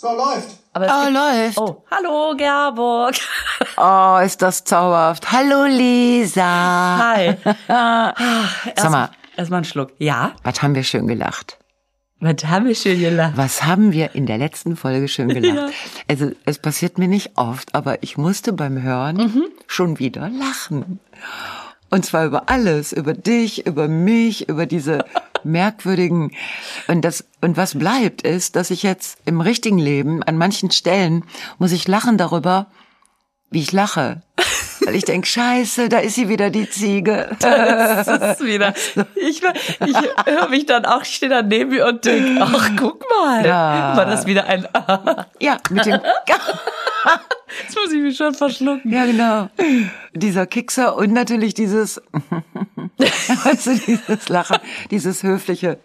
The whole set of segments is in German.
So, läuft. Aber es Oh, läuft. oh, hallo Gerburg. Oh, ist das zauberhaft. Hallo, Lisa. Hi. Sag mal, Erstmal einen Schluck. Ja, was haben wir schön gelacht? was haben wir schön gelacht? Was haben wir in der letzten Folge schön gelacht? Also, es passiert mir nicht oft, aber ich musste beim Hören Mhm. schon wieder lachen. Und zwar über alles, über dich, über mich, über diese merkwürdigen, und das, und was bleibt ist, dass ich jetzt im richtigen Leben, an manchen Stellen, muss ich lachen darüber, wie ich lache. Weil ich denk, scheiße, da ist sie wieder, die Ziege. Das ist wieder. Ich, ich höre mich dann auch, ich stehe da neben mir und denke, ach, guck mal. Ja. War das wieder ein, Ja, mit dem, jetzt muss ich mich schon verschlucken. Ja, genau. Dieser Kickser und natürlich dieses, weißt du, dieses Lachen, dieses höfliche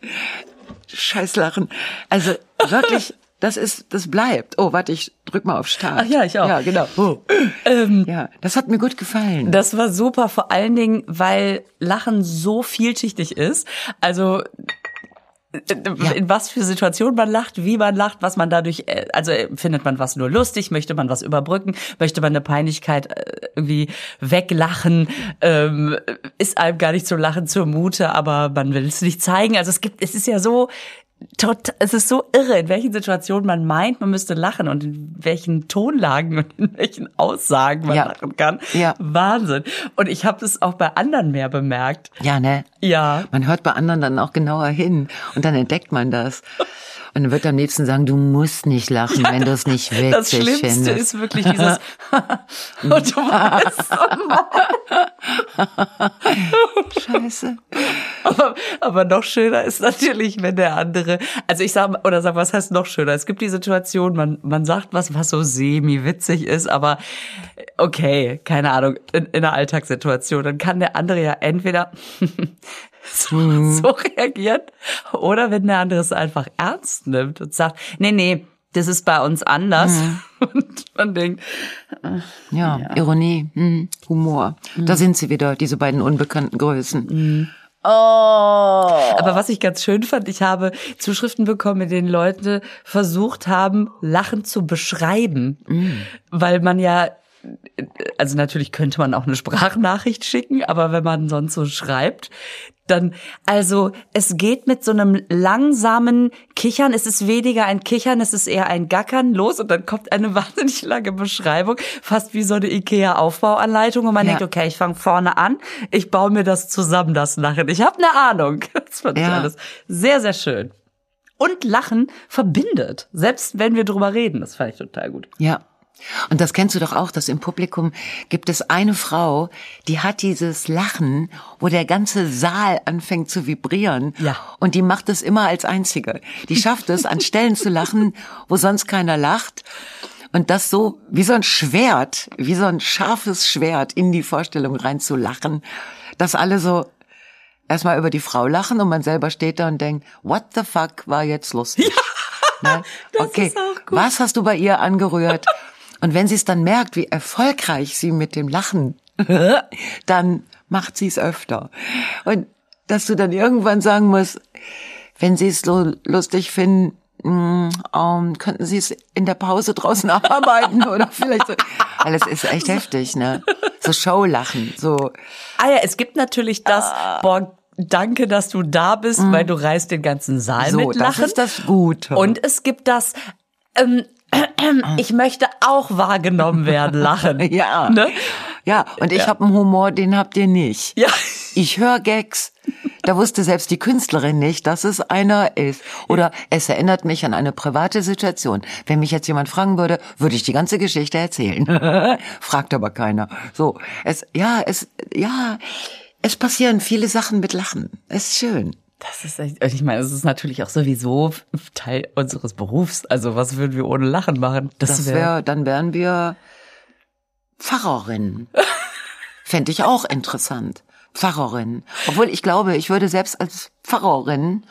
Scheißlachen. Also wirklich, das ist, das bleibt. Oh, warte, ich drück mal auf Start. Ach ja, ich auch. Ja, genau. Oh. Ähm, Ja, das hat mir gut gefallen. Das war super, vor allen Dingen, weil Lachen so vielschichtig ist. Also in was für Situationen man lacht, wie man lacht, was man dadurch, äh, also äh, findet man was nur lustig, möchte man was überbrücken, möchte man eine Peinlichkeit äh, irgendwie weglachen, ähm, ist einem gar nicht zum Lachen zumute, aber man will es nicht zeigen. Also es gibt, es ist ja so, tot, es ist so irre, in welchen Situationen man meint, man müsste lachen und in welchen Tonlagen und in welchen Aussagen man Ja. lachen kann. Ja. Wahnsinn. Und ich habe das auch bei anderen mehr bemerkt. Ja, ne? Ja. Man hört bei anderen dann auch genauer hin und dann entdeckt man das. Und dann wird am liebsten sagen, du musst nicht lachen, wenn du es nicht witzig Das Schlimmste findest. ist wirklich dieses und du weißt, Scheiße. aber, aber noch schöner ist natürlich, wenn der andere, also ich sag, oder sag, was heißt noch schöner? Es gibt die Situation, man, man sagt was, was so semi-witzig ist, aber okay, keine Ahnung, in, in einer Alltagssituation, dann kann der andere ja entweder so, so reagieren oder wenn der andere es einfach ernst nimmt und sagt, nee, nee, das ist bei uns anders. Und man denkt, Ja, Ironie, hm, Humor. Da sind sie wieder, diese beiden unbekannten Größen. Oh. Aber was ich ganz schön fand, ich habe Zuschriften bekommen, in denen Leute versucht haben, Lachen zu beschreiben. Weil man ja, also natürlich könnte man auch eine Sprachnachricht schicken, aber wenn man sonst so schreibt, dann, also es geht mit so einem langsamen Kichern, es ist weniger ein Kichern, es ist eher ein Gackern los und dann kommt eine wahnsinnig lange Beschreibung, fast wie so eine Ikea-Aufbauanleitung und man Ja. denkt, okay, ich fange vorne an, ich baue mir das zusammen, das Lachen. Ich habe eine Ahnung. Das fand ich Ja. alles sehr, sehr schön. Und Lachen verbindet, selbst wenn wir drüber reden. Das fand ich total gut. Ja. Und das kennst du doch auch, dass im Publikum gibt es eine Frau, die hat dieses Lachen, wo der ganze Saal anfängt zu vibrieren. Ja. Und die macht es immer als einzige. Die schafft es, an Stellen zu lachen, wo sonst keiner lacht. Und das so wie so ein Schwert, wie so ein scharfes Schwert in die Vorstellung rein zu lachen, dass alle so erstmal über die Frau lachen und man selber steht da und denkt, what the fuck war jetzt lustig? ne? das okay, ist auch gut. was hast du bei ihr angerührt? Und wenn sie es dann merkt, wie erfolgreich sie mit dem Lachen, dann macht sie es öfter. Und dass du dann irgendwann sagen musst, wenn sie es so lustig finden, mh, ähm, könnten sie es in der Pause draußen arbeiten oder vielleicht so. Weil es ist echt heftig, ne? So Showlachen, so. Ah ja, es gibt natürlich das, boah, danke, dass du da bist, weil du reißt den ganzen Saal So, mit das Lachen. ist das Gute. Und es gibt das, ähm, ich möchte auch wahrgenommen werden, lachen. ja. Ne? Ja, und ich Ja. hab einen Humor, den habt ihr nicht. Ja. Ich höre Gags. Da wusste selbst die Künstlerin nicht, dass es einer ist. Oder es erinnert mich an eine private Situation. Wenn mich jetzt jemand fragen würde, würde ich die ganze Geschichte erzählen. Fragt aber keiner. So, es, ja, es, ja, es passieren viele Sachen mit Lachen. Es ist schön. Das ist echt, ich meine, es ist natürlich auch sowieso Teil unseres Berufs. Also was würden wir ohne Lachen machen? Das wäre, dann wären wir Pfarrerin. Fände ich auch interessant. Pfarrerin. Obwohl ich glaube, ich würde selbst als Pfarrerin,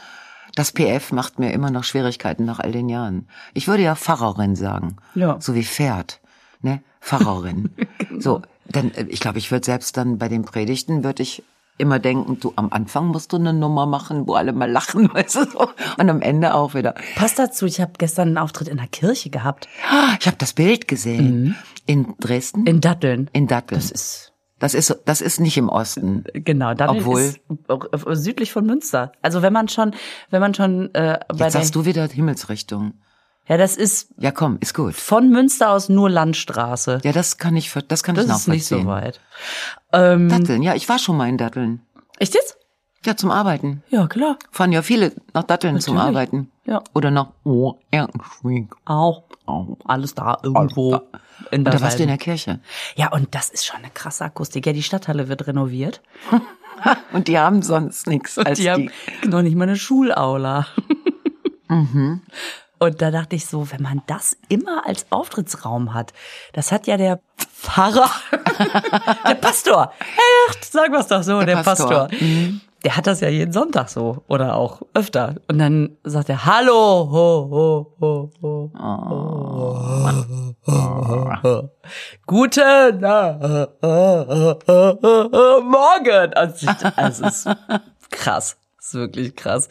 das PF macht mir immer noch Schwierigkeiten nach all den Jahren. Ich würde ja Pfarrerin sagen. Ja. So wie Pferd. Ne? Pfarrerin. So, dann, äh, ich glaube, ich würde selbst dann bei den Predigten würde ich immer denken, du am Anfang musst du eine Nummer machen, wo alle mal lachen, weißt du so. Und am Ende auch wieder. Passt dazu, ich habe gestern einen Auftritt in der Kirche gehabt. Ich habe das Bild gesehen. In Dresden? In Datteln. In Datteln. Das ist Das ist, das ist nicht im Osten. genau, Datteln Obwohl- ist südlich von Münster. Also wenn man schon, wenn man schon äh, bei Jetzt sagst du wieder Himmelsrichtung. Ja, das ist Ja, komm, ist gut. von Münster aus nur Landstraße. Ja, das kann ich, das kann das ich ist nicht so nachvollziehen. weit. Ähm, Datteln, ja, ich war schon mal in Datteln. echt jetzt? Ja, zum Arbeiten. Ja, klar. Fahren ja viele nach Datteln zum Natürlich. Arbeiten. Ja. Oder nach oh, Erkenschwing. Auch. Alles da irgendwo in der Oder warst du in der Kirche? Ja, und das ist schon eine krasse Akustik. Ja, die Stadthalle wird renoviert. Und die haben sonst nichts als die haben noch nicht mal eine Schulaula. Und da dachte ich so, wenn man das immer als Auftrittsraum hat, das hat ja der Pfarrer, der Pastor, echt, sagen wir es doch so, der, Pastor. Pastor. Der hat das ja jeden Sonntag so oder auch öfter. Und dann sagt er, hallo, ho, ho, ho, ho, ho. Guten äh, äh, äh, Morgen. Also, also ist krass. Ist wirklich krass.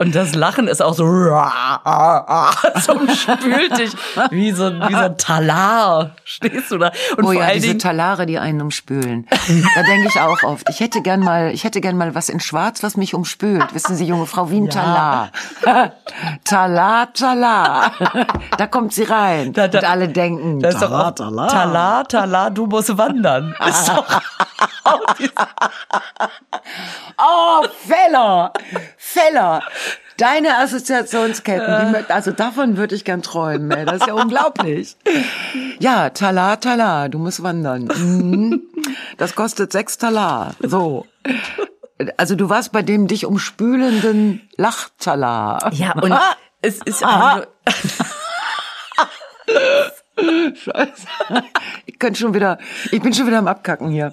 Und das Lachen ist auch so, so spült dich wie so, ein- wie so ein Talar. Stehst du da? Und Oh ja, diese Dingen, Talare, die einen umspülen. Da denke ich auch oft. Ich hätte gern mal, ich hätte gern mal was in Schwarz, was mich umspült. Wissen Sie, junge Frau, wie ein Talar. Talar, Talar. Da kommt sie rein. Da- da- Und alle denken, das Talar, Talar. Talar, Talar, du musst wandern. Ist doch Oh, Feller! Feller! Deine Assoziationsketten, die, mö- also davon würde ich gern träumen, ey. Das ist ja unglaublich. Ja, Talar, Talar, du musst wandern. Mhm. Das kostet sechs Talar. So. Also du warst bei dem dich umspülenden Lachtalar. Ja, und es ist einfach nur, Scheiße. Ich könnte schon wieder, ich bin schon wieder am Abkacken hier.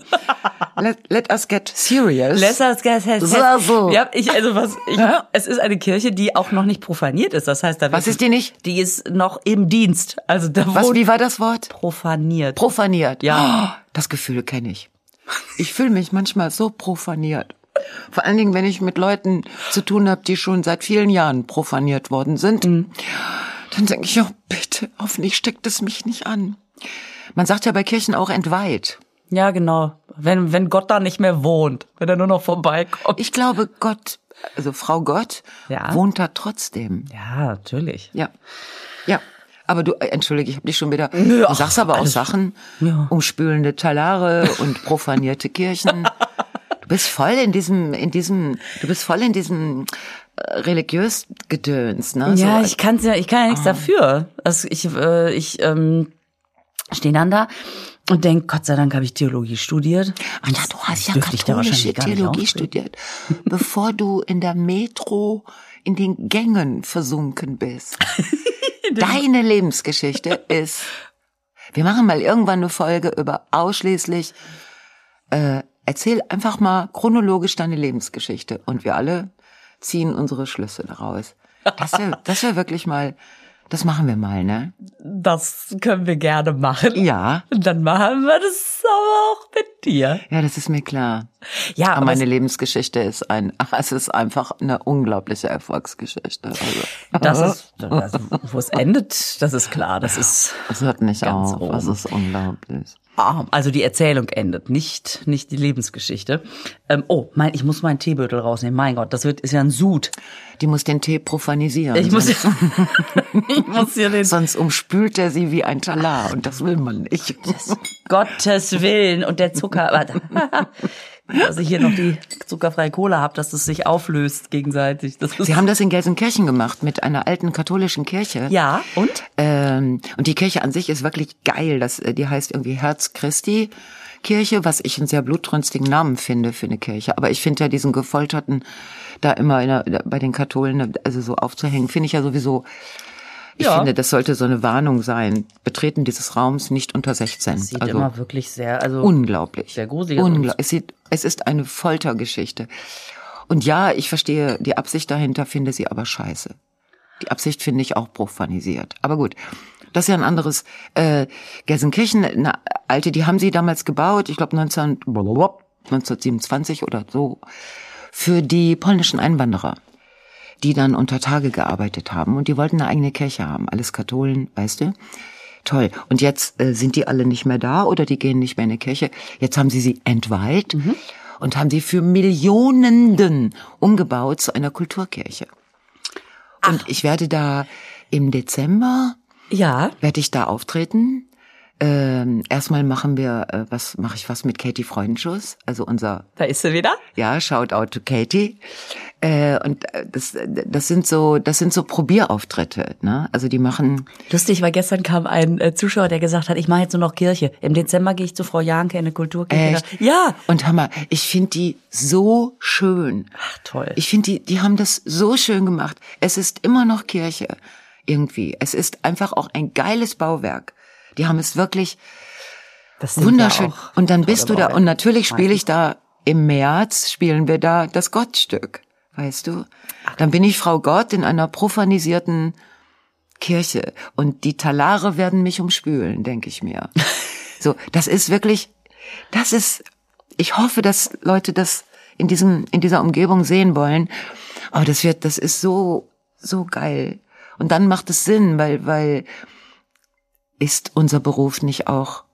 Let, let us get serious. Lesser So, so. Ja, ich, also was, ich, es ist eine Kirche, die auch noch nicht profaniert ist. Das heißt, da Was ist die nicht? Die ist noch im Dienst. Also da Was, wie war das Wort? profaniert. Profaniert. Ja. Oh, Das Gefühl kenne ich. Ich fühle mich manchmal so profaniert. Vor allen Dingen, wenn ich mit Leuten zu tun habe, die schon seit vielen Jahren profaniert worden sind, dann denke ich, oh bitte, hoffentlich steckt es mich nicht an. Man sagt ja bei Kirchen auch entweiht. Ja, genau. Wenn, wenn Gott da nicht mehr wohnt, wenn er nur noch vorbeikommt. Ich glaube, Gott, also Frau Gott, Ja. wohnt da trotzdem. Ja, natürlich. Ja. Ja. Aber du, äh, entschuldige, ich habe dich schon wieder. Nö, du sagst aber auch Sachen, Ja. umspülende Talare und profanierte Kirchen. Du bist voll in diesem, in diesem, du bist voll in diesem religiös Gedöns, ne? Ja, so, ich kann's ja, ich kann ja nichts Ah. dafür. Also ich, äh, ich ähm, stehe dann da und denk, Gott sei Dank habe ich Theologie studiert. Ah ja, du hast ja katholische Theologie studiert, bevor du in der Metro in den Gängen versunken bist. Deine Lebensgeschichte ist. Wir machen mal irgendwann eine Folge über ausschließlich. Äh, erzähl einfach mal chronologisch deine Lebensgeschichte und wir alle ziehen unsere Schlüsse daraus. Das wäre das wär wirklich mal. Das machen wir mal, ne? Das können wir gerne machen. Ja, Und dann machen wir das aber auch mit dir. ja, das ist mir klar. Ja, Aber aber meine es, Lebensgeschichte ist ein, es ist einfach eine unglaubliche Erfolgsgeschichte. Also, das ist, also, wo es endet, das ist klar. Das ist, es hört nicht auf. oben. Es ist unglaublich. Also die Erzählung endet, nicht, nicht die Lebensgeschichte. Ähm, oh, mein, ich muss meinen Teebeutel rausnehmen. Mein Gott, das wird, ist ja ein Sud. Die muss den Tee profanisieren. Ich muss, ich muss hier den sonst umspült er sie wie ein Talar und das will man nicht. Gottes Willen und der Zucker. Dass ich hier noch die zuckerfreie Cola habe, dass es sich auflöst gegenseitig. Das Sie haben das in Gelsenkirchen gemacht mit einer alten katholischen Kirche. ja und Ähm, und die Kirche an sich ist wirklich geil. Das, äh, die heißt irgendwie Herz Christi Kirche, was ich einen sehr blutrünstigen Namen finde für eine Kirche. Aber ich finde ja diesen gefolterten da immer der, bei den Katholen, also so aufzuhängen, finde ich ja sowieso. Ich Ja. finde, das sollte so eine Warnung sein. Betreten dieses Raums nicht unter 16. sieht also immer wirklich sehr, also unglaublich. sehr gruselig aus. Ungla es, sieht, es ist eine Foltergeschichte. Und ja, ich verstehe die Absicht dahinter, finde sie aber scheiße. Die Absicht finde ich auch profanisiert. Aber gut, das ist ja ein anderes. Äh, Gelsenkirchen, eine alte, die haben sie damals gebaut, ich glaube 1927 oder so, für die polnischen Einwanderer, die dann unter Tage gearbeitet haben und die wollten eine eigene Kirche haben, alles Katholen, weißt du? Toll. Und jetzt äh, sind die alle nicht mehr da oder die gehen nicht mehr in die Kirche. Jetzt haben sie sie entweiht mhm. und haben sie für Millionenden umgebaut zu einer Kulturkirche. Und Ach. ich werde da im Dezember ja. werde ich da auftreten ähm, erstmal machen wir, äh, was mache ich was mit Katie Freundenschuss, also unser. Da ist sie wieder. Ja, shout out to Katie. Äh, und äh, das, das sind so, das sind so Probierauftritte. Ne? Also die machen. Lustig, weil gestern kam ein äh, Zuschauer, der gesagt hat, ich mache jetzt nur noch Kirche. Im Dezember gehe ich zu Frau Janke in eine Kulturkirche. Echt? Ja. Und Hammer, ich finde die so schön. Ach toll. Ich finde die, die haben das so schön gemacht. Es ist immer noch Kirche irgendwie. Es ist einfach auch ein geiles Bauwerk. Die haben es wirklich wunderschön. Und dann bist du da und natürlich spiele ich da im März spielen wir da das Gottstück, weißt du? Dann bin ich Frau Gott in einer profanisierten Kirche und die Talare werden mich umspülen, denke ich mir. So, das ist wirklich, das ist, ich hoffe, dass Leute das in diesem, in dieser Umgebung sehen wollen. Aber das wird, das ist so, so geil. Und dann macht es Sinn, weil, weil ist unser Beruf nicht auch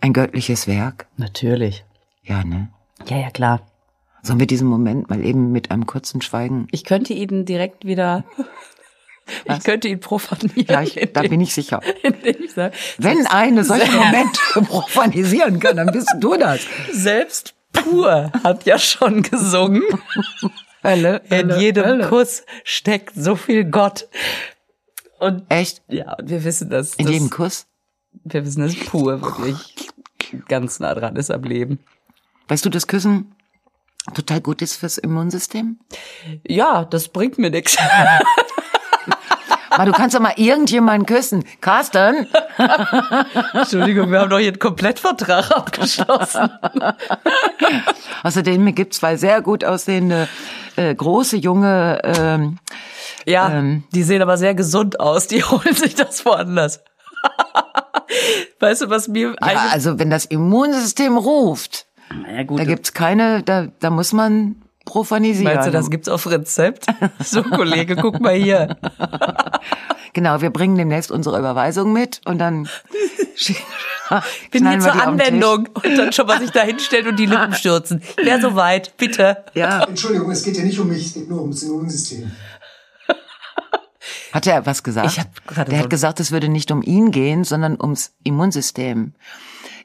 ein göttliches Werk? Natürlich. Ja, ne? Ja, ja, klar. Sollen wir diesen Moment mal eben mit einem kurzen Schweigen? Ich könnte ihn direkt wieder Was? Ich könnte ihn profanieren. Ja, ich, da bin ich sicher. Ich sage, Wenn eine solche Momente profanisieren kann, dann bist du das. Selbst pur hat ja schon gesungen. Hölle, In jedem Hölle. Kuss steckt so viel Gott. Und echt? Ja, und wir wissen das. In jedem Kuss? Wir wissen, dass pur wirklich ganz nah dran ist am Leben. Weißt du, dass Küssen total gut ist fürs Immunsystem? Ja, das bringt mir nichts. Aber du kannst doch mal irgendjemanden küssen. Carsten? Entschuldigung, wir haben doch hier einen Komplettvertrag abgeschlossen. Außerdem gibt es zwei sehr gut aussehende, äh, große, junge ähm, ja, ähm, die sehen aber sehr gesund aus. Die holen sich das woanders. weißt du, was mir ja, also wenn das Immunsystem ruft, ja, gut, da gibt's keine, da, da muss man profanisieren. Meinst du, das gibt's auf Rezept? So, Kollege, guck mal hier. Genau, wir bringen demnächst unsere Überweisung mit und dann bin hier zur Anwendung und dann schon mal sich da hinstellt und die Lippen stürzen. Wer so weit, bitte. Ja. Entschuldigung, es geht ja nicht um mich, es geht nur ums Immunsystem. Hat er was gesagt? Ich hab Der so hat gesagt, es würde nicht um ihn gehen, sondern ums Immunsystem.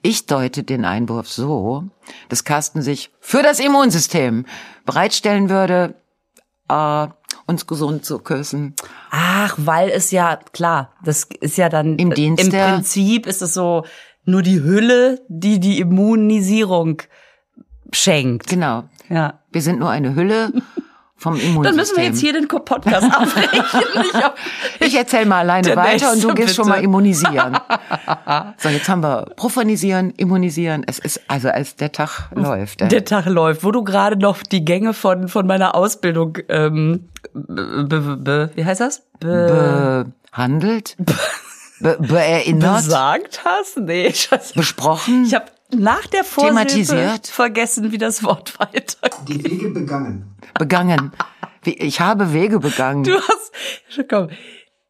Ich deute den Einwurf so, dass Carsten sich für das Immunsystem bereitstellen würde, äh, uns gesund zu küssen. Ach, weil es ja, klar, das ist ja dann im Dienst. Im Prinzip ist es so nur die Hülle, die die Immunisierung schenkt. Genau. Ja. Wir sind nur eine Hülle vom Immunsystem. Dann müssen wir jetzt hier den Podcast abbrechen. ich, ich erzähl mal alleine weiter und du gehst bitte. schon mal immunisieren. so, jetzt haben wir profanisieren, immunisieren. Es ist also als der Tag läuft. Der Tag läuft, wo du gerade noch die Gänge von von meiner Ausbildung ähm, be, be, be, wie heißt das? Be behandelt. Be, beerinnert. Besagt hast? Nee, ich weiß Besprochen. Ich habe nach der Vorsilbe vergessen, wie das Wort weitergeht. Die Wege begangen. Begangen. Ich habe Wege begangen. Du hast, komm,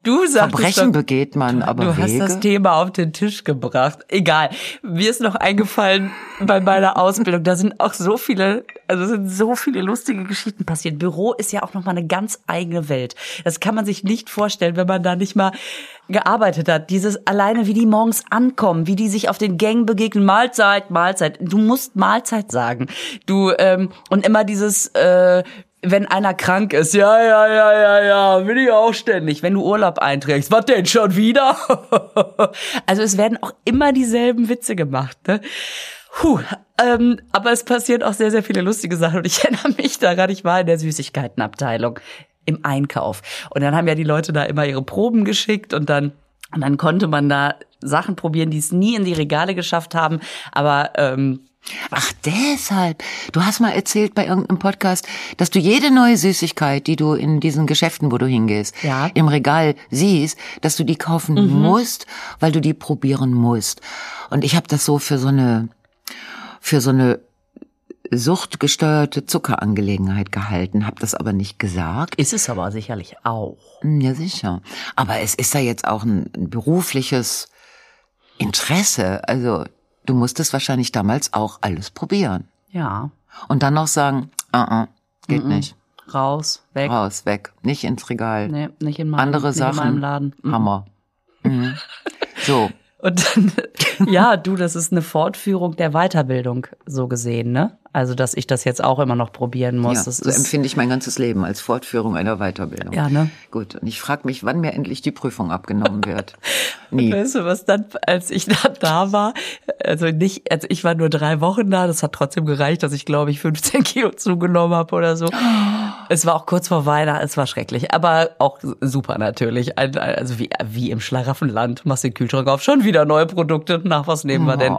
Du sagst Verbrechen doch, begeht man, aber Du Wege? hast das Thema auf den Tisch gebracht. Egal. Mir ist noch eingefallen bei meiner Ausbildung. Da sind auch so viele, also sind so viele lustige Geschichten passiert. Büro ist ja auch noch mal eine ganz eigene Welt. Das kann man sich nicht vorstellen, wenn man da nicht mal gearbeitet hat. Dieses alleine, wie die morgens ankommen, wie die sich auf den Gängen begegnen. Mahlzeit, Mahlzeit. Du musst Mahlzeit sagen. Du ähm, und immer dieses äh, wenn einer krank ist, ja, ja, ja, ja, ja, bin ich auch ständig. Wenn du Urlaub einträgst, was denn schon wieder? also es werden auch immer dieselben Witze gemacht, ne? Puh, ähm, aber es passieren auch sehr, sehr viele lustige Sachen. Und ich erinnere mich daran, ich war in der Süßigkeitenabteilung im Einkauf. Und dann haben ja die Leute da immer ihre Proben geschickt und dann, und dann konnte man da Sachen probieren, die es nie in die Regale geschafft haben. Aber ähm, Ach, deshalb. Du hast mal erzählt bei irgendeinem Podcast, dass du jede neue Süßigkeit, die du in diesen Geschäften, wo du hingehst, ja. im Regal siehst, dass du die kaufen mhm. musst, weil du die probieren musst. Und ich habe das so für so eine für so eine suchtgesteuerte Zuckerangelegenheit gehalten, habe das aber nicht gesagt. Ist es aber sicherlich auch. Hm, Ja, sicher. Aber es ist ja jetzt auch ein, ein berufliches Interesse. Also du musstest wahrscheinlich damals auch alles probieren. Ja. Und dann noch sagen, uh -uh, geht nicht. Raus, weg. Raus, weg. Nicht ins Regal. Nee, nicht in meinem, Andere Sachen. in meinem Laden. Hammer. Mhm. So. Und dann, ja, du, das ist eine Fortführung der Weiterbildung, so gesehen, ne? Also, dass ich das jetzt auch immer noch probieren muss. Ja, das so ist, empfinde ich mein ganzes Leben als Fortführung einer Weiterbildung. Ja, ne? Gut, und ich frage mich, wann mir endlich die Prüfung abgenommen wird. Nie. Weißt du, was dann, als ich da, da war, also nicht, also ich war nur drei Wochen da, das hat trotzdem gereicht, dass ich, glaube ich, 15 Kilo zugenommen habe oder so. Es war auch kurz vor Weihnachten, es war schrecklich, aber auch super natürlich. Also wie, wie im Schlaraffenland, machst den Kühlschrank auf, schon wieder neue Produkte, nach was nehmen wir denn?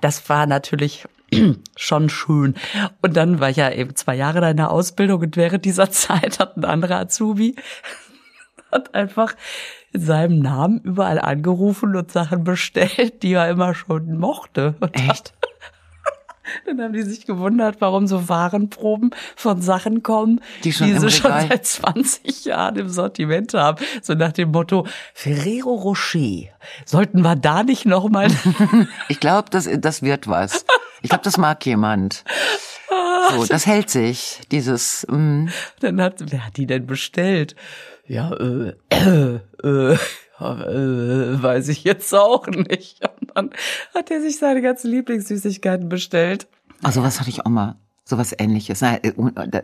Das war natürlich schon schön. Und dann war ich ja eben zwei Jahre da in der Ausbildung und während dieser Zeit hat ein anderer Azubi hat einfach in seinem Namen überall angerufen und Sachen bestellt, die er immer schon mochte. Und Echt? Dann haben die sich gewundert, warum so Warenproben von Sachen kommen, Die schon im sie schon seit 20 Jahren im Sortiment haben. So nach dem Motto, Ferrero Rocher, sollten wir da nicht noch mal Ich glaube, das, das wird was. Ich glaube, das mag jemand. So, das hält sich, dieses, mm, Dann hat, wer hat die denn bestellt? Ja, äh, äh, äh, ja, äh, weiß ich jetzt auch nicht. Und dann hat er sich seine ganzen Lieblingssüßigkeiten bestellt. also was hatte ich auch mal, sowas ähnliches. Äh,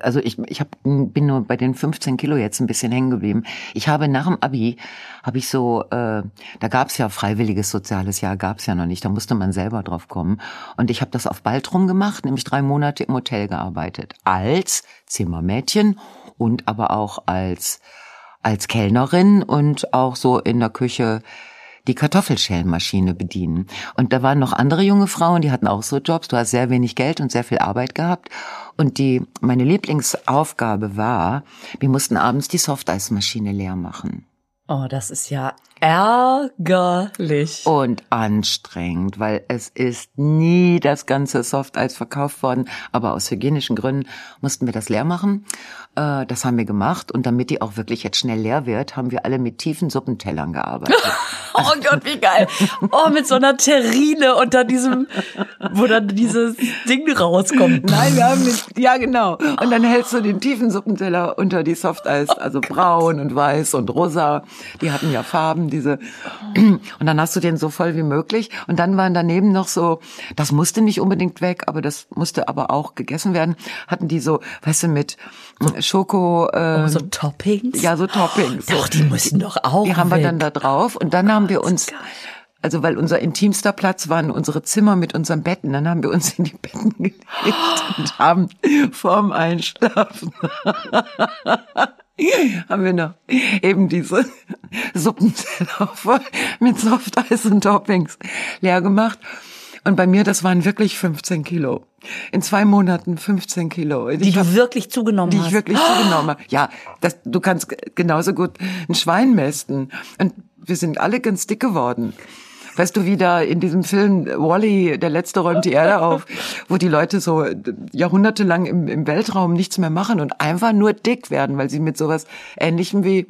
Also ich, ich hab, bin nur bei den 15 Kilo jetzt ein bisschen hängen geblieben. Ich habe nach dem Abi, habe ich so, äh, da gab's ja freiwilliges soziales Jahr, gab's ja noch nicht, da musste man selber drauf kommen. Und ich habe das auf Baltrum gemacht, nämlich drei Monate im Hotel gearbeitet. Als Zimmermädchen und aber auch als als Kellnerin und auch so in der Küche die Kartoffelschälmaschine bedienen. Und da waren noch andere junge Frauen, die hatten auch so Jobs. Du hast sehr wenig Geld und sehr viel Arbeit gehabt. Und die, meine Lieblingsaufgabe war, wir mussten abends die Softeismaschine leer machen. Oh, das ist ja ärgerlich. Und anstrengend, weil es ist nie das ganze Softeis verkauft worden. Aber aus hygienischen Gründen mussten wir das leer machen. Äh, Das haben wir gemacht. Und damit die auch wirklich jetzt schnell leer wird, haben wir alle mit tiefen Suppentellern gearbeitet. Oh Gott, wie geil. Oh, mit so einer Terrine unter diesem, wo dann dieses Ding rauskommt. Nein, wir haben nicht, ja genau. Und dann hältst du den tiefen Suppenteller unter die Softeis, also braun und weiß und rosa. Die hatten ja Farben, diese. Und dann hast du den so voll wie möglich. Und dann waren daneben noch so, das musste nicht unbedingt weg, aber das musste aber auch gegessen werden. Hatten die so, weißt du, mit Schoko, äh, So Toppings? ja, so Toppings. Doch, die müssen doch auch Die haben wir weg. dann da drauf und dann haben wir uns, also weil unser intimster Platz waren unsere Zimmer mit unseren Betten, dann haben wir uns in die Betten gelegt und haben vorm Einschlafen haben wir noch eben diese Suppenteller mit Softeis und Toppings leer gemacht. Und bei mir, das waren wirklich 15 Kilo. In zwei Monaten 15 Kilo. Die Ich hab- du wirklich zugenommen die hast. ich wirklich zugenommen habe. Ja, das, du kannst genauso gut ein Schwein mästen. Und wir sind alle ganz dick geworden. Weißt du, wie da in diesem Film Wally, der letzte räumt die Erde auf, wo die Leute so jahrhundertelang im, im Weltraum nichts mehr machen und einfach nur dick werden, weil sie mit sowas Ähnlichem wie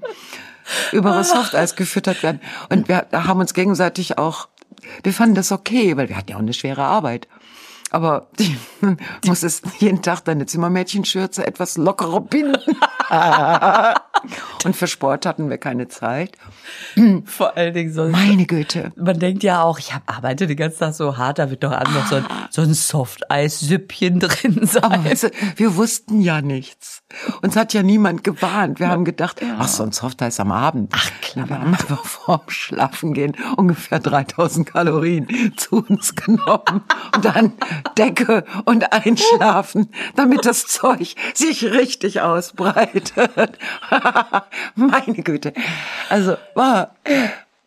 überes Softeis gefüttert werden. Und wir haben uns gegenseitig auch, wir fanden das okay, weil wir hatten ja auch eine schwere Arbeit. Aber die, muss es jeden Tag deine Zimmermädchenschürze etwas lockerer binden. Und für Sport hatten wir keine Zeit. Vor allen Dingen so. Meine Güte. Man denkt ja auch, ich hab, arbeite den ganzen Tag so hart, da wird doch an noch so ein, so ein Softeis-Süppchen drin sein. Aber weißt du, wir wussten ja nichts. Uns hat ja niemand gewarnt. Wir haben gedacht, ach, so ein Softeis am Abend. Ach klar. Wir haben einfach vorm Schlafengehen ungefähr 3000 Kalorien zu uns genommen. Und dann Decke und einschlafen, damit das Zeug sich richtig ausbreitet. Meine Güte. Also, war,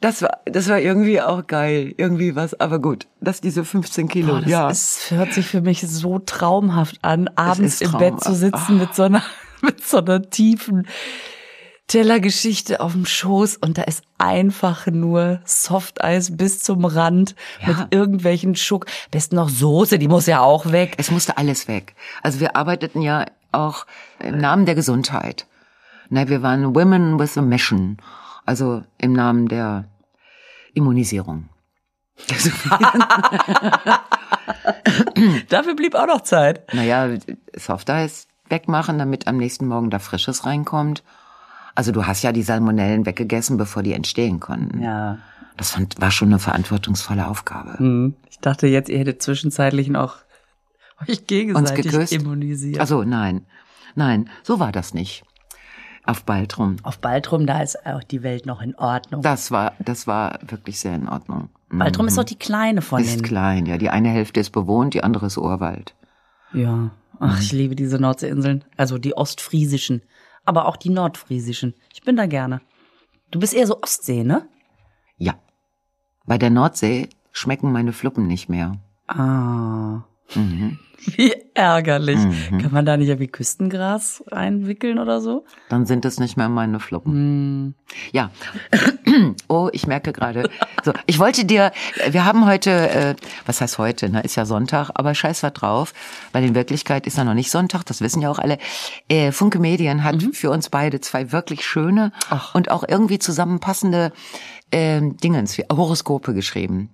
das war, das war irgendwie auch geil. Irgendwie was, aber gut. Das diese 15 Kilo, Boah, das ja. ist, hört sich für mich so traumhaft an, abends im Bett zu sitzen mit so einer, mit so einer tiefen Tellergeschichte auf dem Schoß und da ist einfach nur Softeis bis zum Rand Ja. mit irgendwelchen Schuck. Besten noch Soße, die muss ja auch weg. Es musste alles weg. Also wir arbeiteten ja auch im Namen der Gesundheit. Na, wir waren Women with a Mission. Also im Namen der Immunisierung. Dafür blieb auch noch Zeit. Naja, Softeis wegmachen, damit am nächsten Morgen da Frisches reinkommt. Also du hast ja die Salmonellen weggegessen, bevor die entstehen konnten. Ja. Das fand, war schon eine verantwortungsvolle Aufgabe. Hm. Ich dachte jetzt, ihr hättet zwischenzeitlich noch euch Uns gegenseitig geküsst. immunisiert. Also nein, nein, so war das nicht. Auf Baltrum. Auf Baltrum, da ist auch die Welt noch in Ordnung. Das war, das war wirklich sehr in Ordnung. Mhm. Baltrum ist doch die kleine von Ist den. klein, ja. Die eine Hälfte ist bewohnt, die andere ist Urwald. Ja. Ach, ich liebe diese Nordseeinseln. Also die ostfriesischen. Aber auch die nordfriesischen. Ich bin da gerne. Du bist eher so Ostsee, ne? Ja. Bei der Nordsee schmecken meine Fluppen nicht mehr. Ah. Mhm. Wie ärgerlich. Kann man da nicht irgendwie Küstengras einwickeln oder so? Dann sind es nicht mehr meine Fluppen. Hm. Ja. Oh, ich merke gerade. So, ich wollte dir, wir haben heute, äh, was heißt heute, ne, ist ja Sonntag, aber scheiß was drauf, weil in Wirklichkeit ist ja noch nicht Sonntag, das wissen ja auch alle. Äh, Funke Medien hat für uns beide zwei wirklich schöne und auch irgendwie zusammenpassende äh, Dingens, wie Horoskope geschrieben.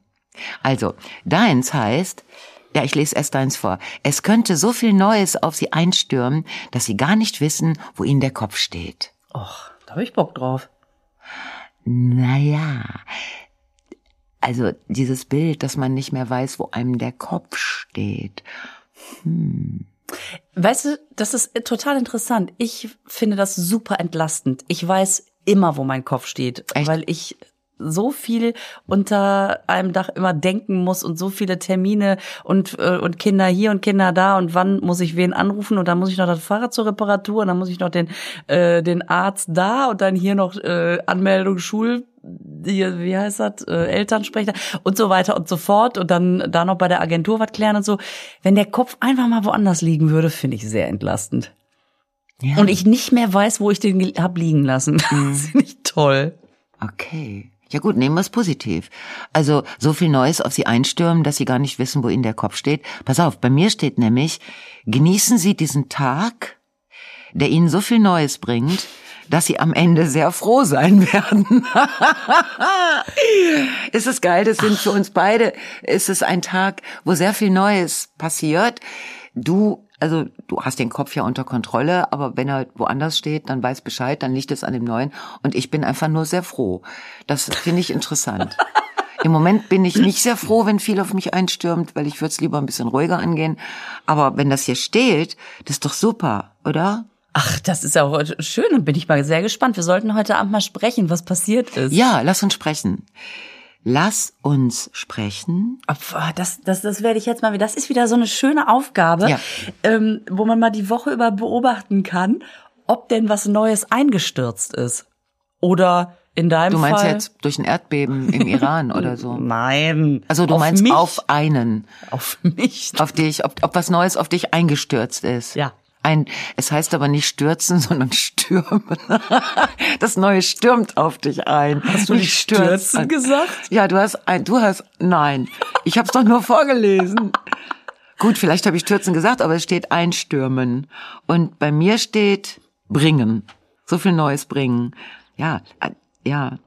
Also, deins heißt, ja, ich lese erst deins vor. Es könnte so viel Neues auf sie einstürmen, dass sie gar nicht wissen, wo ihnen der Kopf steht. Och, da hab ich Bock drauf. Naja, also dieses Bild, dass man nicht mehr weiß, wo einem der Kopf steht. Weißt du, das ist total interessant. Ich finde das super entlastend. Ich weiß immer, wo mein Kopf steht, Echt? weil ich so viel unter einem Dach immer denken muss und so viele Termine und äh, und Kinder hier und Kinder da und wann muss ich wen anrufen und dann muss ich noch das Fahrrad zur Reparatur und dann muss ich noch den äh, den Arzt da und dann hier noch äh, Anmeldung Schul wie heißt das, äh, Elternsprecher und so weiter und so fort und dann da noch bei der Agentur was klären und so. Wenn der Kopf einfach mal woanders liegen würde, finde ich sehr entlastend. Ja. Und ich nicht mehr weiß, wo ich den hab liegen lassen. Das finde ich toll. Okay. Ja gut, nehmen wir es positiv. Also so viel Neues auf sie einstürmen, dass sie gar nicht wissen, wo ihnen der Kopf steht. Pass auf, bei mir steht nämlich, genießen Sie diesen Tag, der Ihnen so viel Neues bringt, dass Sie am Ende sehr froh sein werden. ist es geil, das sind für uns beide, ist es ein Tag, wo sehr viel Neues passiert. Du, also du hast den Kopf ja unter Kontrolle, aber wenn er woanders steht, dann weiß Bescheid, dann liegt es an dem Neuen. Und ich bin einfach nur sehr froh. Das finde ich interessant. Im Moment bin ich nicht sehr froh, wenn viel auf mich einstürmt, weil ich würde es lieber ein bisschen ruhiger angehen. Aber wenn das hier steht, das ist doch super, oder? Ach, das ist auch schön und bin ich mal sehr gespannt. Wir sollten heute Abend mal sprechen, was passiert ist. Ja, lass uns sprechen. Lass uns sprechen. Pf, Das, das, das werde ich jetzt mal wieder. Das ist wieder so eine schöne Aufgabe, Ja. ähm, wo man mal die Woche über beobachten kann, ob denn was Neues eingestürzt ist. Oder in deinem Du meinst Fall. jetzt durch ein Erdbeben im Iran oder so? Nein. Also du auf meinst mich, auf einen, auf mich. auf dich, ob, ob was Neues auf dich eingestürzt ist. Ja. Ein, es heißt aber nicht stürzen, sondern stürmen. Das Neue stürmt auf dich ein. Hast du nicht stürzen gesagt? Ja, du hast ein, du hast, nein. Ich habe es doch nur vorgelesen. Gut, vielleicht habe ich stürzen gesagt, aber es steht einstürmen. Und bei mir steht bringen. So viel Neues bringen. Ja, äh, ja.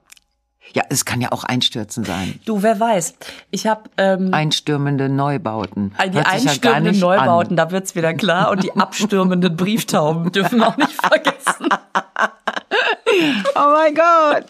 Ja, es kann ja auch einstürzen sein. Du, wer weiß. Ich habe ähm, Einstürmende Neubauten. die ja gar einstürmenden nicht Neubauten, An. da wird's wieder klar. Und die abstürmenden Brieftauben dürfen wir auch nicht vergessen. Oh mein Gott.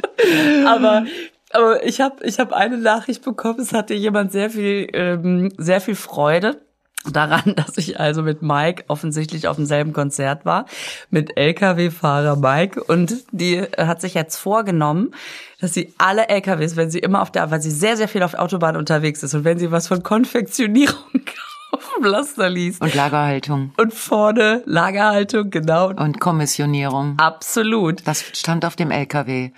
aber aber ich habe ich hab eine Nachricht bekommen, es hatte jemand sehr viel ähm, sehr viel Freude daran, dass ich also mit Mike offensichtlich auf demselben Konzert war mit LKW-Fahrer Mike und die hat sich jetzt vorgenommen, dass sie alle LKWs, wenn sie immer auf der, weil sie sehr sehr viel auf der Autobahn unterwegs ist und wenn sie was von Konfektionierung auf dem Laster liest Und Lagerhaltung. und vorne Lagerhaltung genau Und Kommissionierung. absolut Das stand auf dem LKW,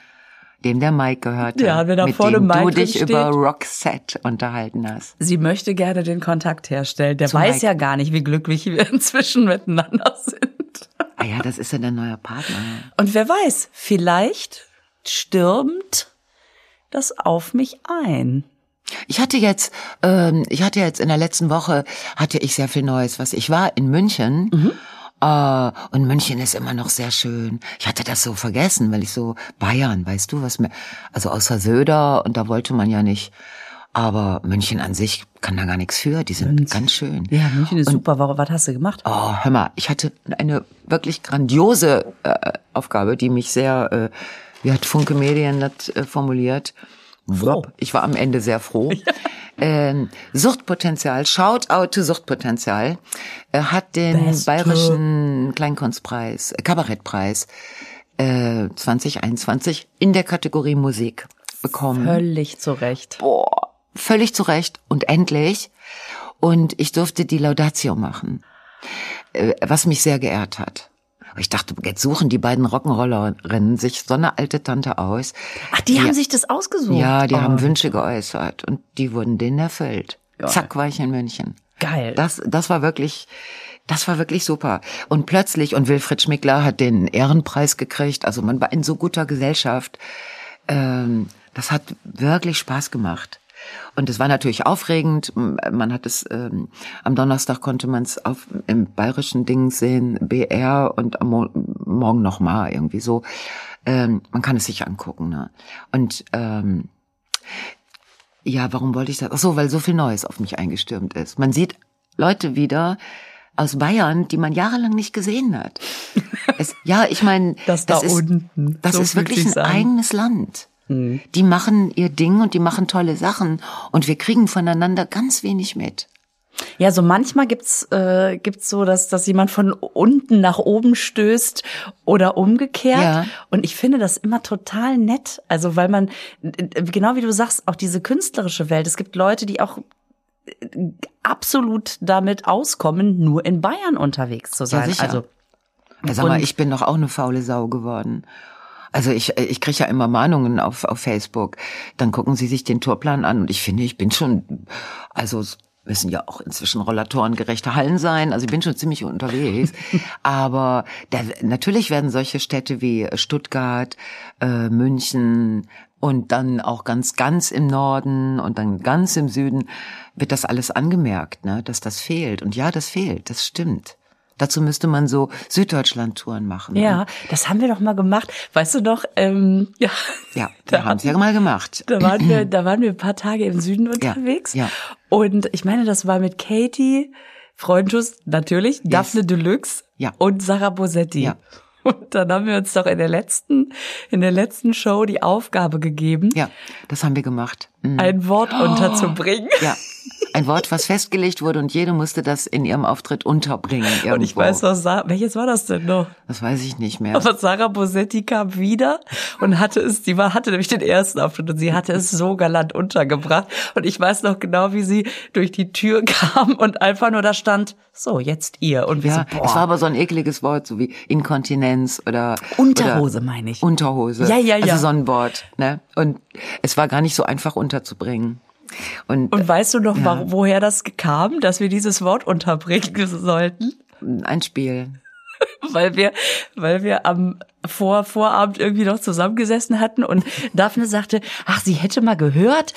dem der Mike gehörte. Ja, wenn da mit vorne dem Mike du dich drin über steht. Roxette unterhalten hast. Sie möchte gerne den Kontakt herstellen. Der Zu weiß Mike. ja gar nicht, wie glücklich wir inzwischen miteinander sind. Ah ja, das ist ja dein neuer Partner. Und wer weiß, vielleicht stürmt das auf mich ein. Ich hatte jetzt, ähm, ich hatte jetzt in der letzten Woche hatte ich sehr viel Neues. Was ich war in München. Mhm. Äh, und München ist immer noch sehr schön. Ich hatte das so vergessen, weil ich so Bayern, weißt du, was mir, also außer Söder und da wollte man ja nicht. Aber München an sich kann da gar nichts für. Die sind ganz schön. Ja, München ist super. Warum, was hast du gemacht? Oh, hör mal, ich hatte eine wirklich grandiose äh, Aufgabe, die mich sehr, äh, wie hat Funke Medien das äh, formuliert? Wop. Ich war am Ende sehr froh. Ähm, Suchtpotenzial, Shoutout to Suchtpotenzial, äh, hat den Beste. Bayerischen Kleinkunstpreis, äh, Kabarettpreis äh, 2021 in der Kategorie Musik bekommen. Völlig zu Recht. Boah, völlig zu Recht und endlich. Und ich durfte die Laudatio machen, äh, was mich sehr geehrt hat. Ich dachte, jetzt suchen die beiden Rock'n'Rollerinnen sich so eine alte Tante aus. Ach, die haben sich das ausgesucht. Ja, die oh, haben Wünsche geäußert und die wurden denen erfüllt. Geil. Zack, war ich in München. Geil. Das, das war wirklich, das war wirklich super. Und plötzlich, und Wilfried Schmickler hat den Ehrenpreis gekriegt, also man war in so guter Gesellschaft. Ähm, das hat wirklich Spaß gemacht. Und es war natürlich aufregend. Man hat es ähm, am Donnerstag konnte man es auf im bayerischen Ding sehen, BR und am Mo morgen noch mal irgendwie so. Ähm, man kann es sich angucken. Ne? Und ähm, ja, warum wollte ich das? Ach so, weil so viel Neues auf mich eingestürmt ist. Man sieht Leute wieder aus Bayern, die man jahrelang nicht gesehen hat. Es, ja, ich meine, Das da ist, unten. das So ist wirklich ein an. eigenes Land. Die machen ihr Ding und die machen tolle Sachen und wir kriegen voneinander ganz wenig mit. Ja, so manchmal gibt's äh, gibt's so, dass dass jemand von unten nach oben stößt oder umgekehrt. Ja. Und ich finde das immer total nett. Also weil man genau wie du sagst, auch diese künstlerische Welt. Es gibt Leute, die auch äh, absolut damit auskommen, nur in Bayern unterwegs zu sein. sicher. Also Ja, sag mal, ich bin doch auch eine faule Sau geworden. Also ich, ich kriege ja immer Mahnungen auf, auf Facebook. Dann gucken sie sich den Tourplan an und ich finde, ich bin schon, also es müssen ja auch inzwischen rollatorengerechte Hallen sein. Also ich bin schon ziemlich unterwegs. Aber da, natürlich werden solche Städte wie Stuttgart, äh, München und dann auch ganz, ganz im Norden und dann ganz im Süden wird das alles angemerkt, ne, dass das fehlt. Und ja, das fehlt, das stimmt. Dazu müsste man so Süddeutschland-Touren machen. ja, das haben wir doch mal gemacht. Weißt du noch? Ähm, ja, Ja, Da wir haben es ja mal gemacht. Da waren wir, da waren wir ein paar Tage im Süden unterwegs. ja. Und ich meine, das war mit Katie, Freundschuss natürlich, Daphne Deluxe Ja. und Sarah Bosetti. Ja. Und dann haben wir uns doch in der letzten, in der letzten Show die Aufgabe gegeben, Ja, das haben wir gemacht. Ein Wort unterzubringen. Ja, ein Wort, was festgelegt wurde und jede musste das in ihrem Auftritt unterbringen. Irgendwo. Und ich weiß noch, Sa- welches war das denn noch? Das weiß ich nicht mehr. Aber Sarah Bosetti kam wieder und hatte es, die war, hatte nämlich den ersten Auftritt und sie hatte es so galant untergebracht. Und ich weiß noch genau, wie sie durch die Tür kam und einfach nur da stand, so, jetzt ihr. Und wir Ja, so, boah, es war aber so ein ekliges Wort, so wie Inkontinenz oder Unterhose, oder meine ich. Unterhose. Ja, ja, ja. Also so ein Wort, ne? Und es war gar nicht so einfach unterzubringen. Und, Und weißt du noch, wa- woher das kam, dass wir dieses Wort unterbringen sollten? ein Spiel. Weil wir, weil wir am Vor Vorabend irgendwie noch zusammengesessen hatten und Daphne sagte, ach, sie hätte mal gehört,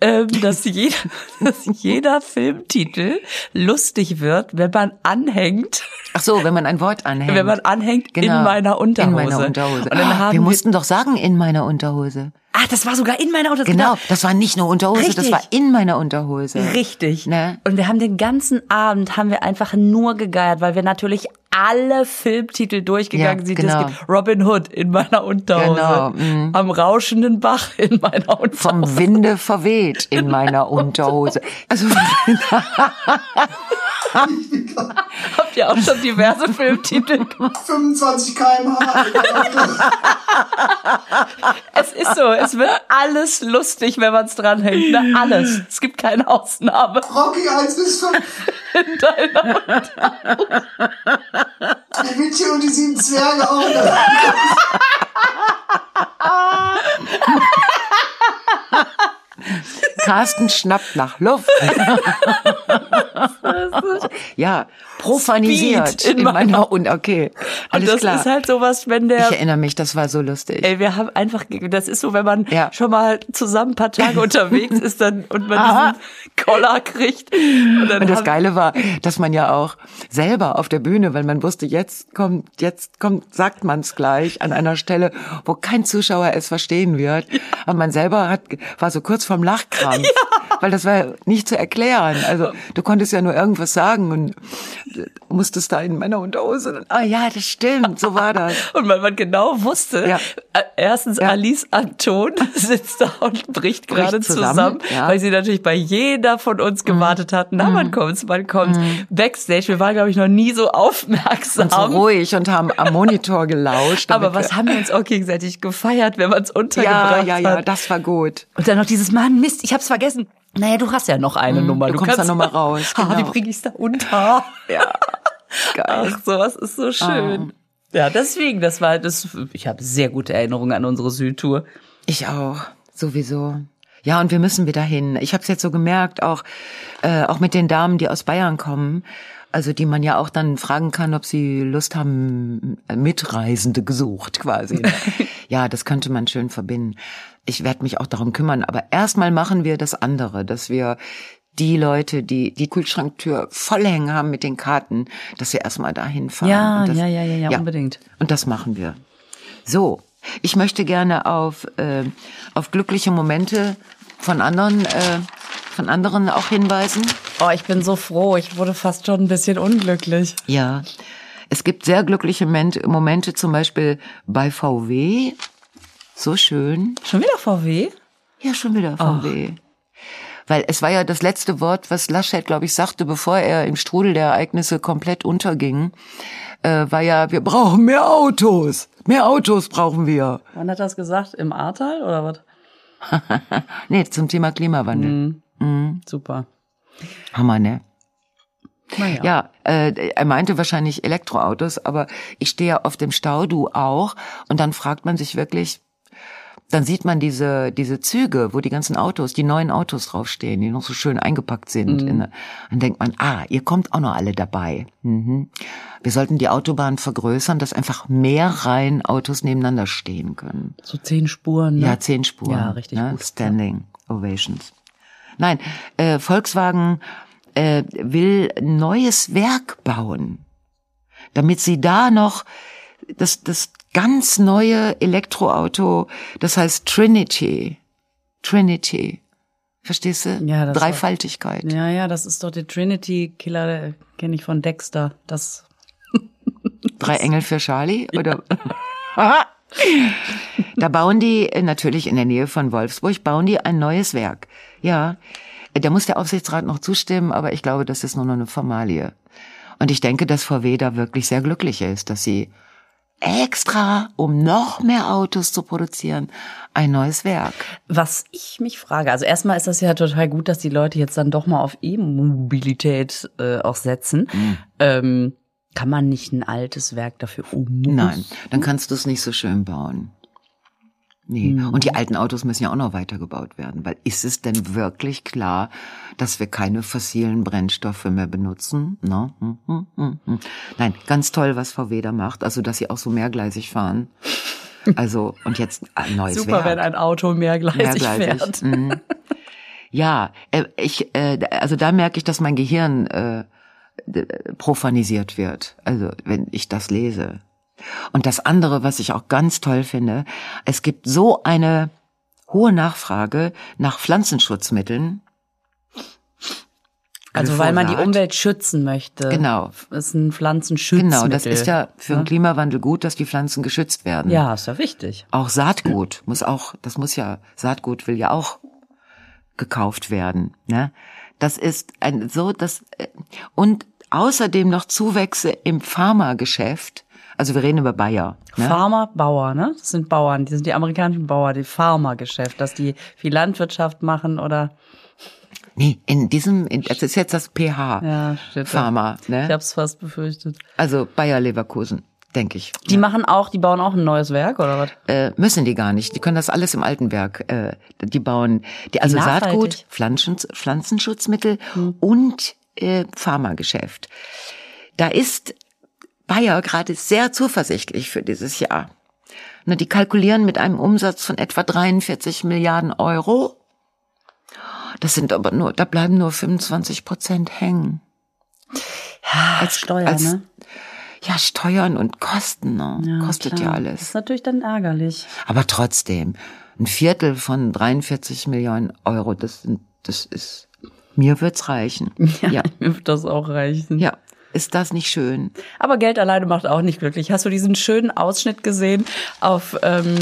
ähm, dass, jeder, dass jeder Filmtitel lustig wird, wenn man anhängt, Ach so, wenn man ein Wort anhängt. wenn man anhängt Genau. in meiner Unterhose. In meiner Unterhose. Und dann haben wir mussten doch sagen, in meiner Unterhose. Ach, das war sogar in meiner Unterhose. Genau, das war nicht nur Unterhose, das Richtig. war in meiner Unterhose. Richtig. Ne? Und wir haben den ganzen Abend haben wir einfach nur gegeiert, weil wir natürlich alle Filmtitel durchgegangen Ja, sind. genau. Robin Hood in meiner Unterhose. Genau, mhm. Am rauschenden Bach in meiner Unterhose. Vom Winde verweht in meiner Unterhose. Also, Habt ihr auch schon diverse Filmtitel? 25 km/h. es ist so, es wird alles lustig, wenn man es dranhängt. Ne? Alles. Es gibt keine Ausnahme Rocky 1 bis 5. in deiner Witche und die sieben Zwerge auch. noch. Carsten schnappt nach Luft. Ja, profanisiert Speed in in, meiner- und okay, Und alles das klar. ist halt sowas, wenn der ich erinnere mich, das war so lustig. Ey, wir haben einfach, das ist so, wenn man Ja. schon mal zusammen ein paar Tage unterwegs ist dann und man diesen Koller kriegt. Und, Und das Geile war, dass man ja auch selber auf der Bühne, weil man wusste, jetzt kommt, jetzt kommt, sagt man es gleich an einer Stelle, wo kein Zuschauer es verstehen wird. Und man selber hat, war so kurz vorm Lachkrampf. Weil das war nicht zu erklären. Also du konntest ja nur irgendwas sagen und musstest da in Männerunterhose. Ah ja, das stimmt, so war das. Und weil man genau wusste, Ja. äh, erstens Ja. Alice Anton sitzt da und bricht gerade zusammen, zusammen, ja. Mhm. weil sie natürlich bei jeder von uns gewartet hat. Na, wann kommt's, wann kommt's? Backstage, wir waren, glaube ich, noch nie so aufmerksam. Und so ruhig und haben am Monitor gelauscht. Aber was haben wir uns auch gegenseitig gefeiert, wenn man es untergebracht ja, ja, ja, hat. das war gut. Und dann noch dieses Mann, Mist, ich hab's vergessen. Naja, du hast ja noch eine Nummer. du kommst da noch mal raus, Ah, wie genau. bringe ich's da unter? Ja, geil. Ach, sowas ist so schön. Ja, deswegen, das war das. Ich habe sehr gute Erinnerungen an unsere Südtour. Ich auch, sowieso. Ja, und wir müssen wieder hin. Ich habe es jetzt so gemerkt, auch äh, auch mit den Damen, die aus Bayern kommen, also die man ja auch dann fragen kann, ob sie Lust haben, Mitreisende gesucht quasi. ne? ja, das könnte man schön verbinden. Ich werde mich auch darum kümmern, aber erstmal machen wir das andere, dass wir die Leute, die die Kühlschranktür voll hängen haben mit den Karten, dass wir erstmal dahin fahren. Ja, das, ja, ja, ja, ja, unbedingt. Und das machen wir. So, ich möchte gerne auf, äh, auf glückliche Momente von anderen, äh, von anderen auch hinweisen. Oh, ich bin so froh. Ich wurde fast schon ein bisschen unglücklich. Ja, es gibt sehr glückliche Ment- Momente, zum Beispiel bei VW. So schön. Schon wieder VW? Ja, schon wieder VW. Weil es war ja das letzte Wort, was Laschet, glaube ich, sagte, bevor er im Strudel der Ereignisse komplett unterging, äh, war ja, wir brauchen mehr Autos. Mehr Autos brauchen wir. Wann hat das gesagt? Im Ahrtal oder was? Nee, zum Thema Klimawandel. Super. Hammer, ne? Naja. Ja, äh, er meinte wahrscheinlich Elektroautos, aber ich stehe ja auf dem Stau, du auch. Und dann fragt man sich wirklich, dann sieht man diese, diese Züge, wo die ganzen Autos, die neuen Autos draufstehen, die noch so schön eingepackt sind. In, dann denkt man, ah, ihr kommt auch noch alle dabei. Mhm. Wir sollten die Autobahn vergrößern, dass einfach mehr Reihen Autos nebeneinander stehen können. So zehn Spuren. Ne? Ja, zehn Spuren. Ja, richtig ne? gut. Standing Ovations. Nein, äh, Volkswagen äh, will ein neues Werk bauen, damit sie da noch das, das ganz neue Elektroauto, das heißt Trinity. Trinity. Verstehst du? Ja, das war- Dreifaltigkeit. Ja, ja, das ist doch der Trinity Killer, kenne ich von Dexter. Das Drei Engel für Charlie? Oder? da bauen die äh, natürlich in der Nähe von Wolfsburg, bauen die ein neues Werk. Ja, äh, da muss der Aufsichtsrat noch zustimmen, aber ich glaube, das ist nur noch eine Formalie. Und ich denke, dass VW da wirklich sehr glücklich ist, dass sie extra, um noch mehr Autos zu produzieren, ein neues Werk. Was ich mich frage, also erstmal ist das ja total gut, dass die Leute jetzt dann doch mal auf E-Mobilität äh, auch setzen. Mhm. Ähm, kann man nicht ein altes Werk dafür umrüsten? Nein, dann kannst du es nicht so schön bauen. Nee. Und die alten Autos müssen ja auch noch weitergebaut werden, weil ist es denn wirklich klar, dass wir keine fossilen Brennstoffe mehr benutzen? Ne? Hm, hm, hm, hm. Nein, ganz toll, was VW da macht, also dass sie auch so mehrgleisig fahren. Also und jetzt ein neues Super, Werk. wenn ein Auto mehrgleisig, Mehrgleisig, fährt. mhm. Ja, äh, ich, äh, also da merke ich, dass mein Gehirn äh, profanisiert wird. Also wenn ich das lese. Und das andere, was ich auch ganz toll finde, es gibt so eine hohe Nachfrage nach Pflanzenschutzmitteln. Also weil man die. Umwelt schützen möchte. Genau. Ist ein Pflanzenschutzmittel. Genau, das ist ja für den Klimawandel gut, dass die Pflanzen geschützt werden. Ja, ist ja wichtig. Auch Saatgut muss auch, das muss ja, Saatgut will ja auch gekauft werden. Ne? Das ist ein so das äh, und außerdem noch Zuwächse im Pharmageschäft. Also wir reden über Bayer. Ne? Farmer, Bauer, ne? Das sind Bauern, die sind die amerikanischen Bauer, die Pharmageschäft, dass die viel Landwirtschaft machen oder Nee, in diesem, in, das ist jetzt das PH. ja, steht. Pharma, Ich ne? hab's fast befürchtet. Also Bayer Leverkusen, denke ich. Die machen auch, die bauen auch ein neues Werk oder was? Äh, müssen die gar nicht. Die können das alles im alten Werk. Äh, die bauen, die, also Nachhaltig. Saatgut, Pflanzen, Pflanzenschutzmittel und äh, Pharmageschäft. Da ist Bayer gerade sehr zuversichtlich für dieses Jahr. Na, die kalkulieren mit einem Umsatz von etwa 43 Milliarden Euro. Das sind aber nur, da bleiben nur 25 Prozent hängen. als Steuer, als- ne? Ja, Steuern und Kosten, ne? Ja, kostet klar. ja Das alles. ist natürlich dann ärgerlich. Aber trotzdem, ein Viertel von 43 Millionen Euro, das sind, das ist, mir wird's reichen. Ja, Mir wird das auch reichen. ja. Ist das nicht schön? Aber Geld alleine macht auch nicht glücklich. Hast du diesen schönen Ausschnitt gesehen auf, ähm,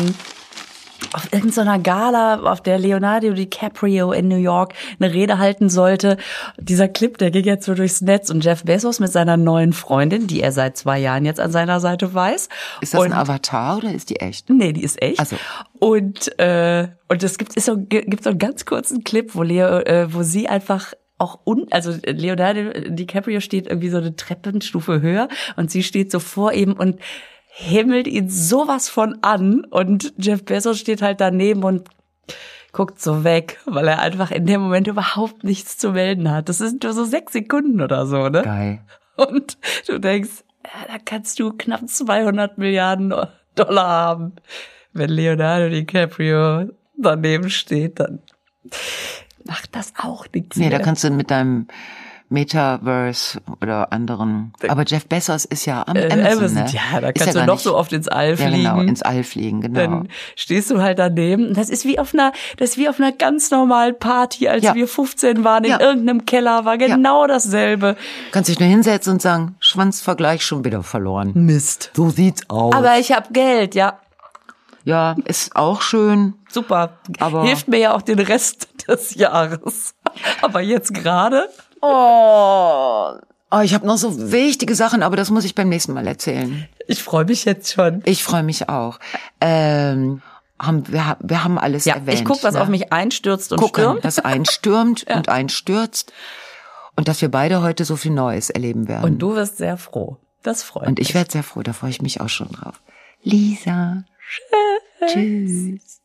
auf irgendeiner Gala, auf der Leonardo DiCaprio in New York eine Rede halten sollte? Dieser Clip, der ging jetzt so durchs Netz und Jeff Bezos mit seiner neuen Freundin, die er seit zwei Jahren jetzt an seiner Seite weiß. Ist das und ein Avatar oder ist die echt? Nee, die ist echt. Ach so. Und äh, und es gibt ist so gibt so einen ganz kurzen Clip, wo Leo, äh, wo sie einfach auch un, also Leonardo DiCaprio steht irgendwie so eine Treppenstufe höher und sie steht so vor ihm und himmelt ihn sowas von an und Jeff Bezos steht halt daneben und guckt so weg, weil er einfach in dem Moment überhaupt nichts zu melden hat. Das sind nur so sechs Sekunden oder so, ne? Geil. Und du denkst, ja, da kannst du knapp 200 Milliarden Dollar haben. Wenn Leonardo DiCaprio daneben steht, dann macht das auch nichts Nee, mehr. da kannst du mit deinem Metaverse oder anderen. Aber Jeff Bezos ist ja am Äh, Amazon, Amazon, ne? ja, da Ist kannst du gar noch nicht- so oft ins All Ja, fliegen. genau, ins All fliegen, genau. dann stehst du halt daneben. Das ist wie auf einer, das ist wie auf einer ganz normalen Party, als Ja. wir 15 waren in Ja. irgendeinem Keller, war genau dasselbe. Kannst dich nur hinsetzen und sagen, Schwanzvergleich schon wieder verloren. Mist. So sieht's aus. Aber ich hab Geld, ja. ja, ist auch schön. Super. Aber- Hilft mir ja auch den Rest des Jahres. Aber jetzt gerade? Oh, oh ich habe noch so wichtige Sachen, aber das muss ich beim nächsten Mal erzählen. Ich freue mich jetzt schon. Ich freue mich auch. Ähm, haben, wir, wir haben alles Ja, erwähnt. ich guck, was ne? auf mich einstürzt und Gucken, stürmt. das einstürmt und einstürzt. Und dass wir beide heute so viel Neues erleben werden. Und du wirst sehr froh. Das freut Und mich. ich werde sehr froh, da freue ich mich auch schon drauf. Lisa. Tschüss.